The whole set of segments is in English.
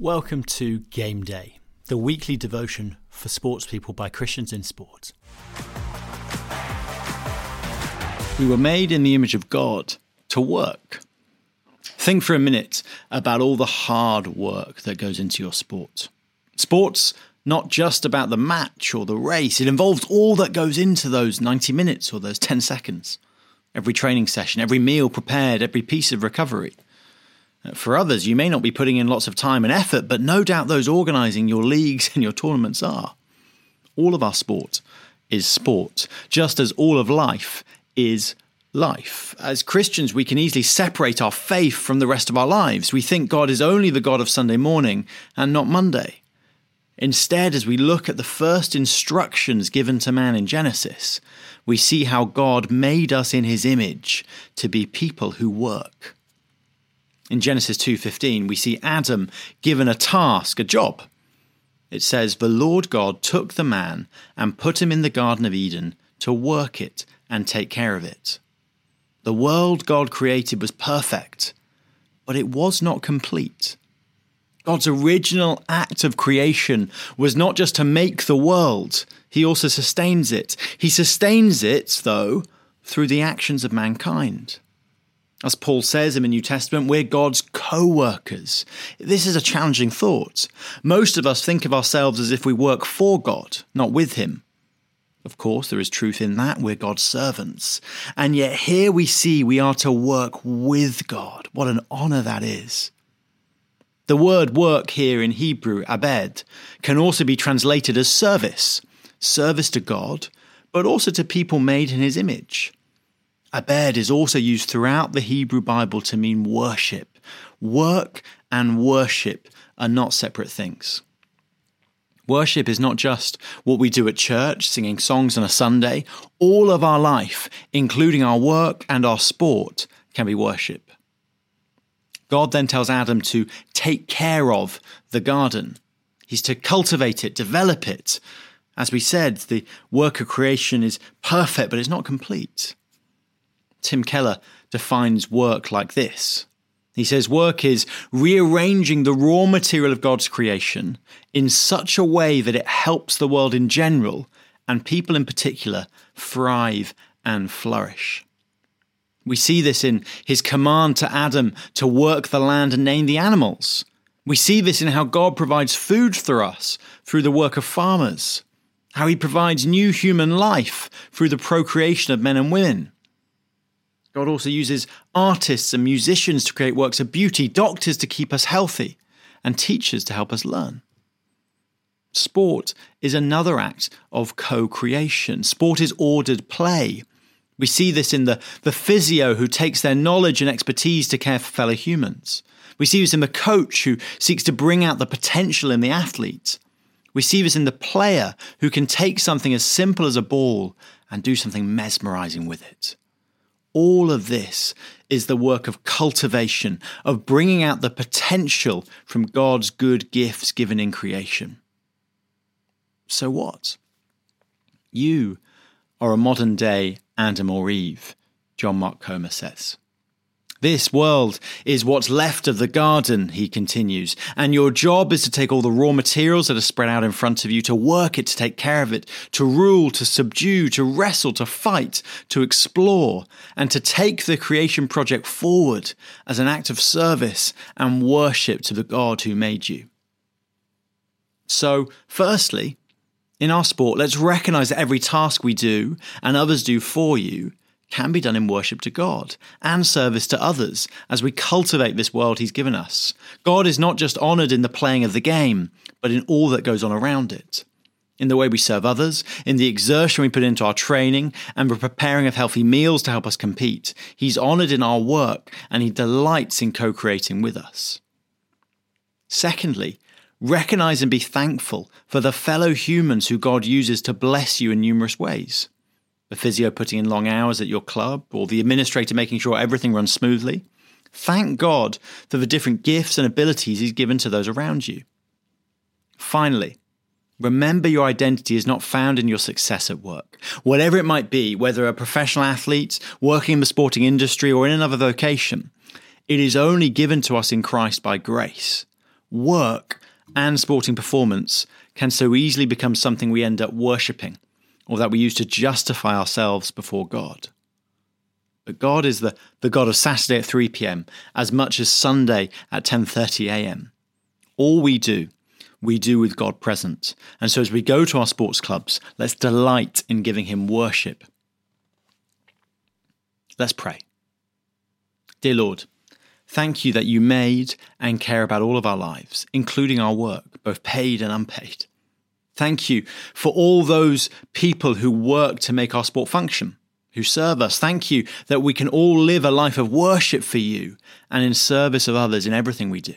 Welcome to Game Day, the weekly devotion for sports people by Christians in sport. We were made in the image of God to work. Think for a minute about all the hard work that goes into your sport. Sports not just about the match or the race, it involves all that goes into those 90 minutes or those 10 seconds. Every training session, every meal prepared, every piece of recovery. For others, you may not be putting in lots of time and effort, but no doubt those organising your leagues and your tournaments are. All of our sport is sport, just as all of life is life. As Christians, we can easily separate our faith from the rest of our lives. We think God is only the God of Sunday morning and not Monday. Instead, as we look at the first instructions given to man in Genesis, we see how God made us in his image to be people who work. In Genesis 2:15, we see Adam given a task, a job. It says, "The Lord God took the man and put him in the garden of Eden to work it and take care of it." The world God created was perfect, but it was not complete. God's original act of creation was not just to make the world, He also sustains it. He sustains it, though, through the actions of mankind. As Paul says in the New Testament, we're God's co workers. This is a challenging thought. Most of us think of ourselves as if we work for God, not with Him. Of course, there is truth in that. We're God's servants. And yet, here we see we are to work with God. What an honor that is. The word work here in Hebrew, abed, can also be translated as service service to God, but also to people made in His image. Abed is also used throughout the Hebrew Bible to mean worship. Work and worship are not separate things. Worship is not just what we do at church, singing songs on a Sunday. All of our life, including our work and our sport, can be worship. God then tells Adam to take care of the garden. He's to cultivate it, develop it. As we said, the work of creation is perfect, but it's not complete. Tim Keller defines work like this. He says work is rearranging the raw material of God's creation in such a way that it helps the world in general and people in particular thrive and flourish. We see this in his command to Adam to work the land and name the animals. We see this in how God provides food for us through the work of farmers, how he provides new human life through the procreation of men and women God also uses artists and musicians to create works of beauty, doctors to keep us healthy, and teachers to help us learn. Sport is another act of co creation. Sport is ordered play. We see this in the, the physio who takes their knowledge and expertise to care for fellow humans. We see this in the coach who seeks to bring out the potential in the athlete. We see this in the player who can take something as simple as a ball and do something mesmerizing with it. All of this is the work of cultivation, of bringing out the potential from God's good gifts given in creation. So what? You are a modern day Adam or Eve, John Mark Comer says. This world is what's left of the garden, he continues, and your job is to take all the raw materials that are spread out in front of you, to work it, to take care of it, to rule, to subdue, to wrestle, to fight, to explore, and to take the creation project forward as an act of service and worship to the God who made you. So, firstly, in our sport, let's recognize that every task we do and others do for you can be done in worship to God and service to others as we cultivate this world He's given us. God is not just honored in the playing of the game, but in all that goes on around it. In the way we serve others, in the exertion we put into our training, and the preparing of healthy meals to help us compete. He's honored in our work and He delights in co creating with us. Secondly, recognize and be thankful for the fellow humans who God uses to bless you in numerous ways the physio putting in long hours at your club, or the administrator making sure everything runs smoothly. Thank God for the different gifts and abilities He's given to those around you. Finally, remember your identity is not found in your success at work. Whatever it might be, whether a professional athlete, working in the sporting industry, or in another vocation, it is only given to us in Christ by grace. work, and sporting performance can so easily become something we end up worshipping or that we use to justify ourselves before God. But God is the, the God of Saturday at 3 p.m. as much as Sunday at 10:30 a.m. All we do, we do with God present. And so as we go to our sports clubs, let's delight in giving him worship. Let's pray. Dear Lord, thank you that you made and care about all of our lives, including our work, both paid and unpaid. Thank you for all those people who work to make our sport function, who serve us. Thank you that we can all live a life of worship for you and in service of others in everything we do.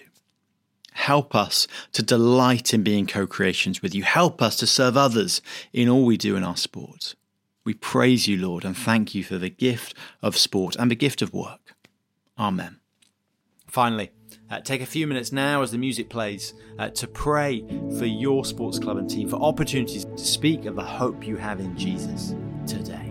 Help us to delight in being co creations with you. Help us to serve others in all we do in our sport. We praise you, Lord, and thank you for the gift of sport and the gift of work. Amen. Finally, uh, take a few minutes now as the music plays uh, to pray for your sports club and team, for opportunities to speak of the hope you have in Jesus today.